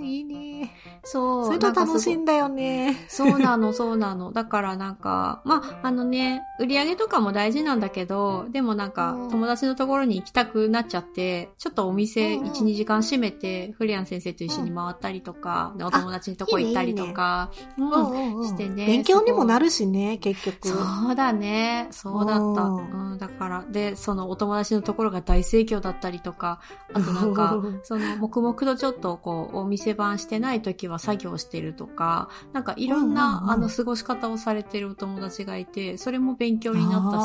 Speaker 1: いいね。
Speaker 2: そう。
Speaker 1: そういうの楽しいんだよね。
Speaker 2: そうなの、そうなの。だからなんか、まあ、あのね、売り上げとかも大事なんだけど、でもなんか
Speaker 1: うん、
Speaker 2: 友達のところに行きたくなっちゃって、ちょっとお店
Speaker 1: うん
Speaker 2: 1、2時間閉めて、フリアン先生と一緒に回ったりとか、でお友達のとこ行ったりとか、うん
Speaker 1: うんうんうん
Speaker 2: してね
Speaker 1: 勉強にもなるしね、結局。
Speaker 2: そうだね。そうだった。
Speaker 1: う
Speaker 2: うんん、だから、で、そのお友達のところが大盛況だったりとか、あとなんか
Speaker 1: うん、
Speaker 2: その、黙々とちょっとこう、お店番してない時は作業してるとか、なんかいろんな、
Speaker 1: うんうんうん
Speaker 2: あの、過ごし方をされてるお友達がいて、それも勉強になったし、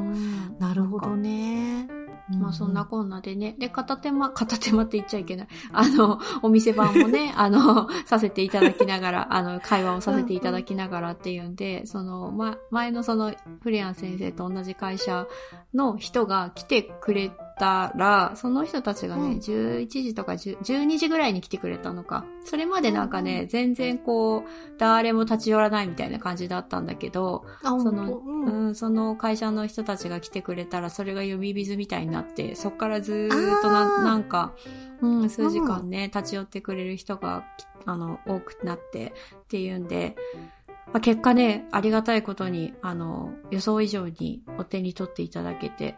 Speaker 2: うん
Speaker 1: なるほどね。
Speaker 2: まあそんなこんなでね。で、片手間、片手間って言っちゃいけない。あの、お店番もね、あの、させていただきながら、あの、会話をさせていただきながらっていうんで、その、ま、前のその、フレアン先生と同じ会社の人が来てくれたら、その人たちがね、
Speaker 1: うん。
Speaker 2: 11時とか10 12時ぐらいに来てくれたのか。それまでなんかね、全然こう、誰も立ち寄らないみたいな感じだったんだけど、
Speaker 1: あ、
Speaker 2: その、
Speaker 1: うん。
Speaker 2: うん、その会社の人たちが来てくれたら、それが呼び水みたいになって、そっからずーっとななんか、うん、数時間ね、立ち寄ってくれる人が、あの、多くなってっていうんで、まあ、結果ね、ありがたいことに、あの、予想以上にお手に取っていただけて。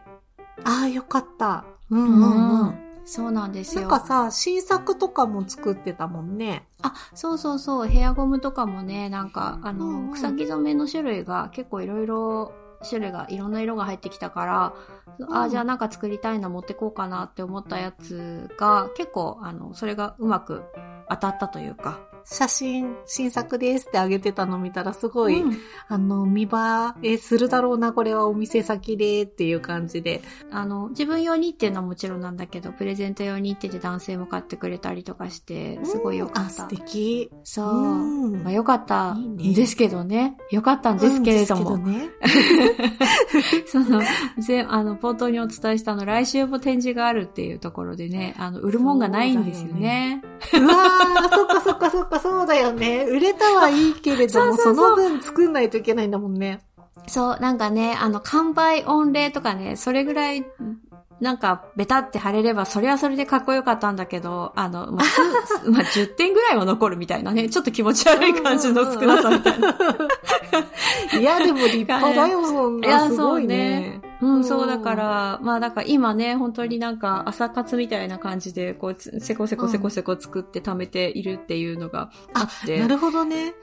Speaker 1: ああ、よかった。うんうんうん。
Speaker 2: そうなんですよ。
Speaker 1: なんかさ、新作とかも作ってたもんね。
Speaker 2: あ、そうそうそう、ヘアゴムとかもね、なんか、あの、
Speaker 1: うんうん
Speaker 2: 草木染めの種類が結構いろいろ、種類がいろんな色が入ってきたから、
Speaker 1: うん
Speaker 2: あ、じゃあなんか作りたいの持ってこうかなって思ったやつが、結構、あの、それがうまく当たったというか。
Speaker 1: 写真、新作ですってあげてたの見たらすごい、
Speaker 2: うん
Speaker 1: あの、見栄えするだろうな、これはお店先でっていう感じで。
Speaker 2: あの、自分用にっていうのはもちろんなんだけど、プレゼント用にってて男性も買ってくれたりとかして、すごいよか
Speaker 1: あ、素
Speaker 2: った。
Speaker 1: 敵。
Speaker 2: そう。
Speaker 1: うん
Speaker 2: まあ、よかったん
Speaker 1: ね
Speaker 2: ですけどね。よかったんですけれども。
Speaker 1: うん です
Speaker 2: その、ぜ、あの、冒頭にお伝えしたあの、来週も展示があるっていうところでね、あの、売るもんがないんですよね。
Speaker 1: けどね。うわー、そっかそっかそっか、そうだよね。売れたはいいけれども、
Speaker 2: そ
Speaker 1: の分作んないといけないんだもんね。
Speaker 2: そう、なんかね、あの、完売御礼とかね、それぐらい、なんか、ベタって貼れれば、それはそれでかっこよかったんだけど、あの、まあ、すまあ、10点ぐらいは残るみたいなね、ちょっと気持ち悪い感じの少なさみたいな。
Speaker 1: いや、でも立派だよ、
Speaker 2: いや
Speaker 1: な。すごいね。
Speaker 2: うん、そうだから、まあだから今ね、本当になんか朝活みたいな感じで、こうつ、せこせこせこせこ作って貯めているっていうのがあって。
Speaker 1: なるほどね。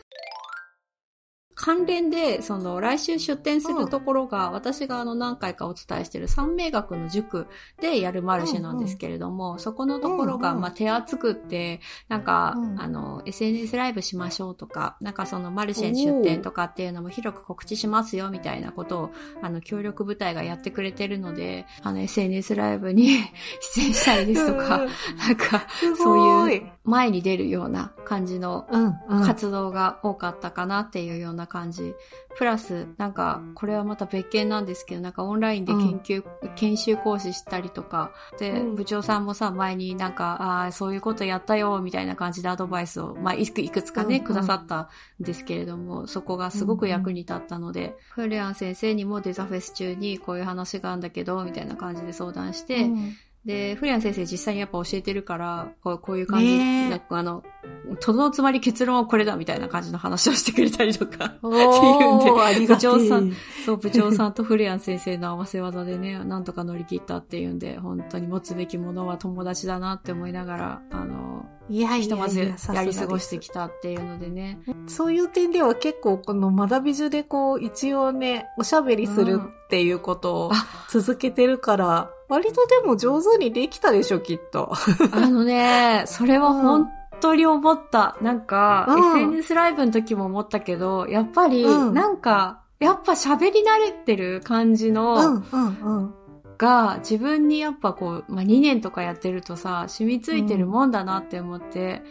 Speaker 2: 関連で、その、来週出店するところが、私があの何回かお伝えしている三名学の塾でやるマルシェなんですけれども、そこのところが、まあ手厚くって、なんか、
Speaker 1: うん
Speaker 2: あの、SNS ライブしましょうとか、なんかそのマルシェ出店とかっていうのも広く告知しますよみたいなことを、あの、協力部隊がやってくれてるので、あの、SNS ライブに出演したいですとか、なんか、
Speaker 1: す
Speaker 2: そ。ういう前に出るような感じの。活動が多かったかなっていうような感じ。プラス、なんか、これはまた別件なんですけど、なんかオンラインで研究、研修講師したりとか、で、
Speaker 1: うん。
Speaker 2: 部長さんもさ、前になんか、ああ、そういうことやったよ、みたいな感じでアドバイスを、まあ、いくいくつかね、
Speaker 1: うんうん。
Speaker 2: くださったんですけれども、そこがすごく役に立ったので、フレアン先生にもデザフェス中にこういう話があるんだけど、みたいな感じで相談して、
Speaker 1: うん
Speaker 2: で、フリアン先生実際にやっぱ教えてるから、こうこういう感じ、
Speaker 1: ねえ
Speaker 2: なんかあの、とどのつまり結論はこれだみたいな感じの話をしてくれたりとか。
Speaker 1: お
Speaker 2: っていうんで部長さん
Speaker 1: ん。
Speaker 2: そう、部長さんとフリアン先生の合わせ技でね、なんとか乗り切ったっていうんで、本当に持つべきものは友達だなって思いながら、あの、
Speaker 1: いやいやいや
Speaker 2: ひとまずやり過ごしてきたっていうのでね。
Speaker 1: そういう点では結構この学び中でこう一応ね、おしゃべりするっていうことを
Speaker 2: あ
Speaker 1: 続けてるから、割とでも上手にできたでしょ、きっと。
Speaker 2: あのね、それは本当に思った。なんか、
Speaker 1: うん
Speaker 2: SNS ライブの時も思ったけど、やっぱり、
Speaker 1: うん
Speaker 2: なんか、やっぱ喋り慣れてる感じの、
Speaker 1: うん、うん、うん。
Speaker 2: が自分にやっぱこう、まあ、2年とかやってるとさ、染みついてるもんだなって思って、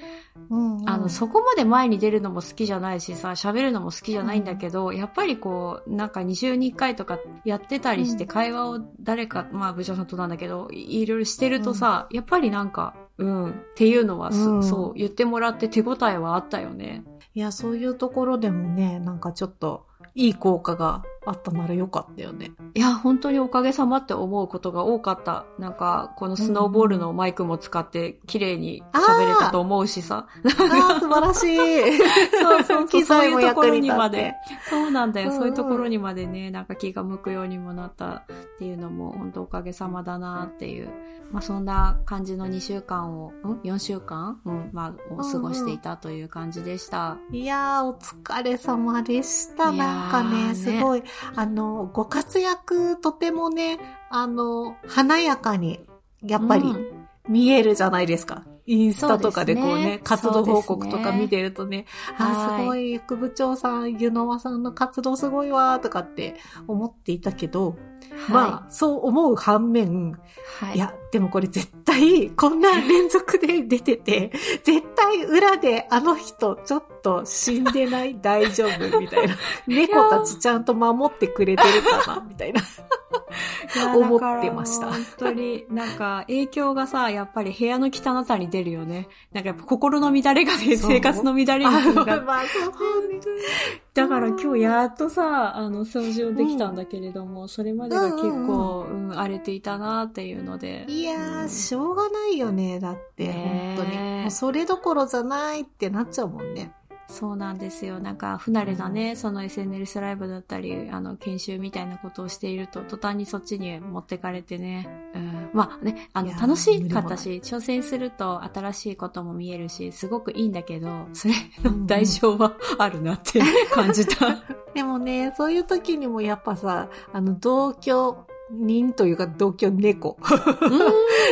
Speaker 1: うん。うん
Speaker 2: あの、そこまで前に出るのも好きじゃないしさ、喋るのも好きじゃないんだけど、やっぱりこう、なんか2週に1回とかやってたりして、
Speaker 1: うん
Speaker 2: 会話を誰か、まあ部長さんとなんだけど、いいろいろしてるとさ、やっぱりなんか、うん、っていうのはそう、言ってもらって手応えはあったよね。
Speaker 1: いや、そういうところでもね、なんかちょっと、いい効果があったならよかったよね。
Speaker 2: いや、本当におかげさまって思うことが多かった。なんか、このスノーボールのマイクも使って綺麗に喋れたと思うしさ。
Speaker 1: ああ、素晴らしい。
Speaker 2: そうそうそう、
Speaker 1: 機
Speaker 2: そう
Speaker 1: 材も
Speaker 2: いうところ
Speaker 1: 役に
Speaker 2: まで。そうなんだよ、
Speaker 1: うんうん
Speaker 2: そういうところにまでね、なんか気が向くようにもなったっていうのも、本当おかげさまだなっていう。まあそんな感じの2週間を、ん ?4 週間うん、まあ、を過ごしていたという感じでした。
Speaker 1: いやー、お疲れ様でした。なんかね、
Speaker 2: ね
Speaker 1: すごい、あの、ご活躍、とてもね、あの、華やかに、やっぱり
Speaker 2: うん。
Speaker 1: 見えるじゃないですか。インスタとかでこうね、
Speaker 2: そうね。
Speaker 1: 活動報告とか見てるとね、あ
Speaker 2: はい。
Speaker 1: ー、すごい、副部長さん、湯の輪さんの活動すごいわーとかって思っていたけど、まあ、そう思う反面、
Speaker 2: あ、はい。
Speaker 1: いや、でもこれ絶対、こんな連続で出てて、絶対裏であの人ちょっと死んでない？大丈夫？みたいな。猫たちちゃんと守ってくれてるかな？みたいな。思ってました
Speaker 2: 本当に、なんか影響がさ、やっぱり部屋の汚さに出るよね。なんかやっぱ心の乱れがね、生活の乱れに
Speaker 1: あ
Speaker 2: つながる。だから今日やっとさ、あの、掃除をできたんだけれども、それまでが結構、うん、荒れていたなっていうので。
Speaker 1: いやー、しょうがないよね。だって、
Speaker 2: ね
Speaker 1: 本当に。もうそれどころじゃないってなっちゃうもんね。
Speaker 2: そうなんですよ。なんか、不慣れなね、その SNL ライブだったり、あの、研修みたいなことをしていると、途端にそっちに持ってかれてね。うん。まあね、あの、楽しかったし、挑戦すると新しいことも見えるし、すごくいいんだけど、それの代償はあるなって 感じた。
Speaker 1: でもね、そういう時にもやっぱさ、あの、同居人というか同居猫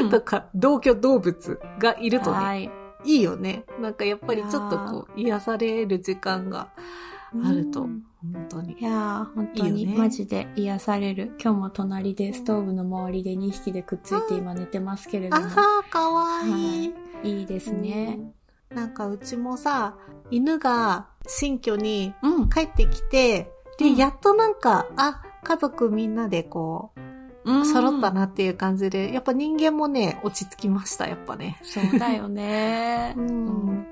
Speaker 2: うん
Speaker 1: とか同居動物がいるとね、
Speaker 2: はい。
Speaker 1: いいよね。なんかやっぱりちょっとこう、癒される時間があると、
Speaker 2: うん
Speaker 1: 本当に
Speaker 2: い。やー、本当に
Speaker 1: いいよね
Speaker 2: マジで癒される。今日も隣でストーブの周りで2匹でくっついて今寝てますけれども。
Speaker 1: あはー、かわいい。
Speaker 2: いいですね。
Speaker 1: うんなんかうちもさ、犬が新居に
Speaker 2: うん。
Speaker 1: 帰ってきて、で、
Speaker 2: うん
Speaker 1: やっとなんか、あ、家族みんなでこう、揃ったなっていう感じで、やっぱ人間もね、落ち着きました、やっぱね。
Speaker 2: そうだよね。
Speaker 1: うん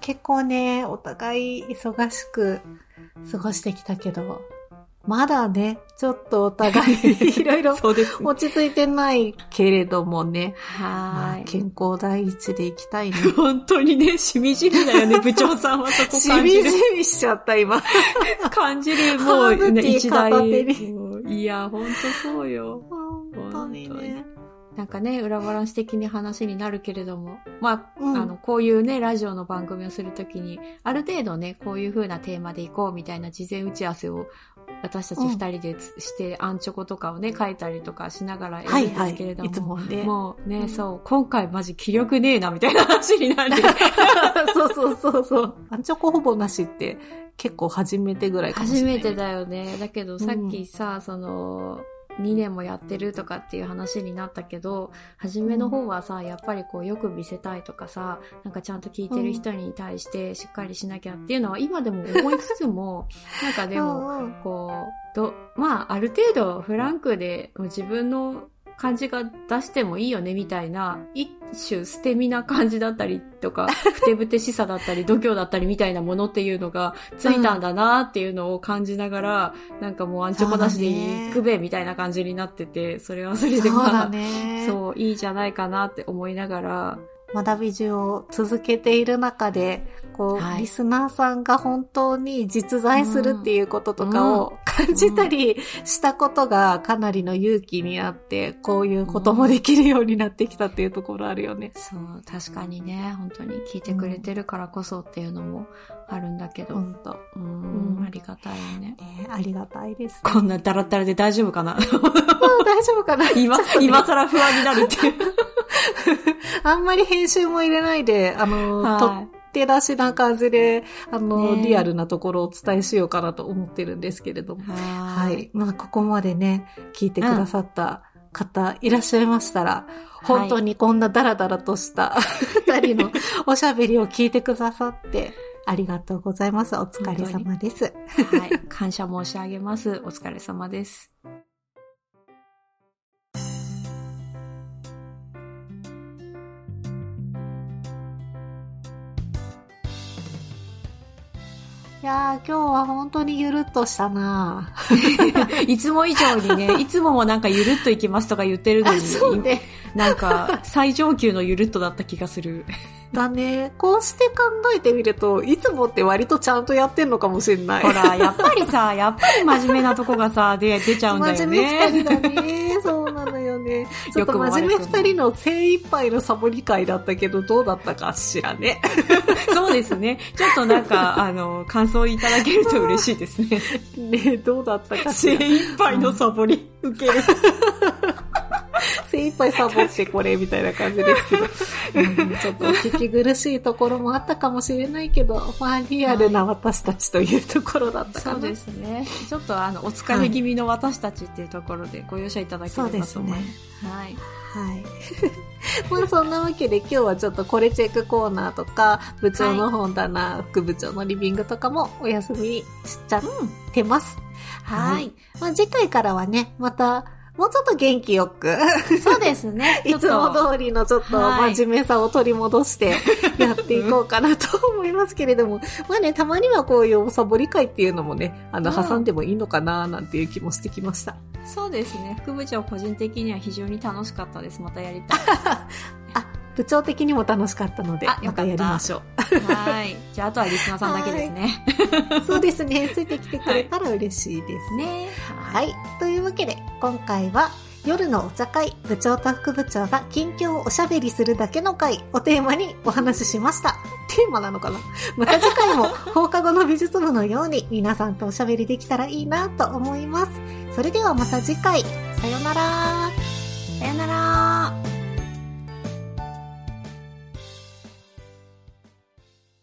Speaker 1: 結構ね、お互い忙しく過ごしてきたけど、まだね、ちょっとお互い いろいろ。落ち着いてないけれどもね、まあ
Speaker 2: はーい。
Speaker 1: 健康第一でいきたいね。
Speaker 2: 本当にね、しみじみだよね、部長さんはそこ
Speaker 1: しみじ
Speaker 2: 感じる。
Speaker 1: みしちゃった、今。
Speaker 2: 感じる、もう、ね、一大。いや、本当そうよ。
Speaker 1: 本当にね。
Speaker 2: なんかね、裏バランス的に話になるけれども、まあ、
Speaker 1: うん
Speaker 2: あの、こういうね、ラジオの番組をするときに、ある程度ね、こういう風なテーマでいこうみたいな事前打ち合わせを、私たち二人でつして、アンチョコとかをね、書いたりとかしながらや
Speaker 1: はいはい。
Speaker 2: るんですけれども、
Speaker 1: いつもね。
Speaker 2: もうね、
Speaker 1: うん
Speaker 2: そう、今回マジ気力ねえな、みたいな話になる。
Speaker 1: そうそうそうそう。アンチョコほぼなしって結構初めてぐらいかもしれない、
Speaker 2: 初めてだよね。だけどさっきさ、その、2年もやってるとかっていう話になったけど、初めの方はさ、やっぱりこうよく見せたいとかさ、なんかちゃんと聞いてる人に対してしっかりしなきゃっていうのは今でも思いつつも、なんかでも、こう、ど、まあ、ある程度フランクで自分の感じが出してもいいよねみたいな、一種捨て身な感じだったりとか、ふてぶてしさだったり、度胸だったりみたいなものっていうのがついたんだなっていうのを感じながら、なんかもうアンチョコなしで行くべみたいな感じになってて、それはそれで
Speaker 1: そうだ
Speaker 2: まあ、
Speaker 1: ね。
Speaker 2: そう、いいじゃないかなって思いながら、
Speaker 1: 学び中を続けている中で、こう、
Speaker 2: はい。
Speaker 1: リスナーさんが本当に実在するっていうこととかを感じたりしたことがかなりの勇気になって、こういうこともできるようになってきたっていうところあるよね。
Speaker 2: そう、確かにね、本当に聞いてくれてるからこそっていうのもあるんだけど、
Speaker 1: 本当。
Speaker 2: う
Speaker 1: ん。
Speaker 2: ん、ありがたいよね。
Speaker 1: ねありがたいです。
Speaker 2: こんなダラッダラで大丈夫かな？
Speaker 1: 大丈夫かな？
Speaker 2: 今今更不安になるっていう。
Speaker 1: あんまり編集も入れないで、あの、
Speaker 2: はい
Speaker 1: 撮っ手出しな感じで、あの、
Speaker 2: ね
Speaker 1: リアルなところをお伝えしようかなと思ってるんですけれども。
Speaker 2: は
Speaker 1: はい。まあ、ここまでね、聞いてくださった方いらっしゃいましたら、本当にこんなダラダラとした二人のおしゃべりを聞いてくださって、ありがとうございます。お疲れ様です。
Speaker 2: はい。感謝申し上げます。お疲れ様です。
Speaker 1: いやー、今日は本当にゆるっとしたな い
Speaker 2: つも以上にね、いつももなんかゆるっといきますとか言ってるの
Speaker 1: あ、
Speaker 2: に、
Speaker 1: ね。
Speaker 2: なんか最上級のゆるっとだった気がする。
Speaker 1: だね。こうして考えてみると、いつもって割とちゃんとやってんのかもしれない。
Speaker 2: ほら、やっぱりさ、やっぱり真面目なとこがさ、で、出ちゃうんだよ
Speaker 1: 真面目
Speaker 2: ね。
Speaker 1: 二人だね。そうなのよね。ちょっと真面目二人の精一杯のサボり会だったけど、どうだったかしらね。
Speaker 2: そうですね。ちょっとなんか、あの、感想いただけると嬉しいですね。
Speaker 1: ねどうだったかし
Speaker 2: 精
Speaker 1: ら。
Speaker 2: 一杯のサボり、受ける。
Speaker 1: 精一杯サボってこれみたいな感じですけど、うんちょっとお聞き苦しいところもあったかもしれないけど、まあリアルな私たちというところだったかな。
Speaker 2: そうですね。ちょっとあの、お疲れ気味の私たちっていうところでご容赦いただければと思います。
Speaker 1: そうですね
Speaker 2: はい。
Speaker 1: はい。まあそんなわけで今日はちょっとこれチェックコーナーとか、部長の本棚、副部長のリビングとかもお休みしちゃってます。
Speaker 2: はい。
Speaker 1: まあ次回からはね、また、もうちょっと元気よく、
Speaker 2: そうですね。
Speaker 1: いつも通りのちょっと
Speaker 2: はい
Speaker 1: 真面目さを取り戻してやっていこうかなと思いますけれども、まあね、たまにはこういうサボり会っていうのもね、あの、
Speaker 2: うん
Speaker 1: 挟んでもいいのかななんていう気もしてきました。
Speaker 2: そうですね。副部長個人的には非常に楽しかったです。またやりたい。
Speaker 1: あ、部長的にも楽しかったのでまたやりましょ
Speaker 2: はい。じゃあ、あとはリスナーさんだけですね。
Speaker 1: う。そうですね、ついてきてくれたら嬉しいです。
Speaker 2: ね
Speaker 1: はい。というわけで、今回は、夜のお茶会、部長と副部長が近況をおしゃべりするだけの会をテーマにお話ししました。テーマなのかな？また次回も放課後の美術部のように皆さんとおしゃべりできたらいいなと思います。それではまた次回、さよなら。
Speaker 2: さよなら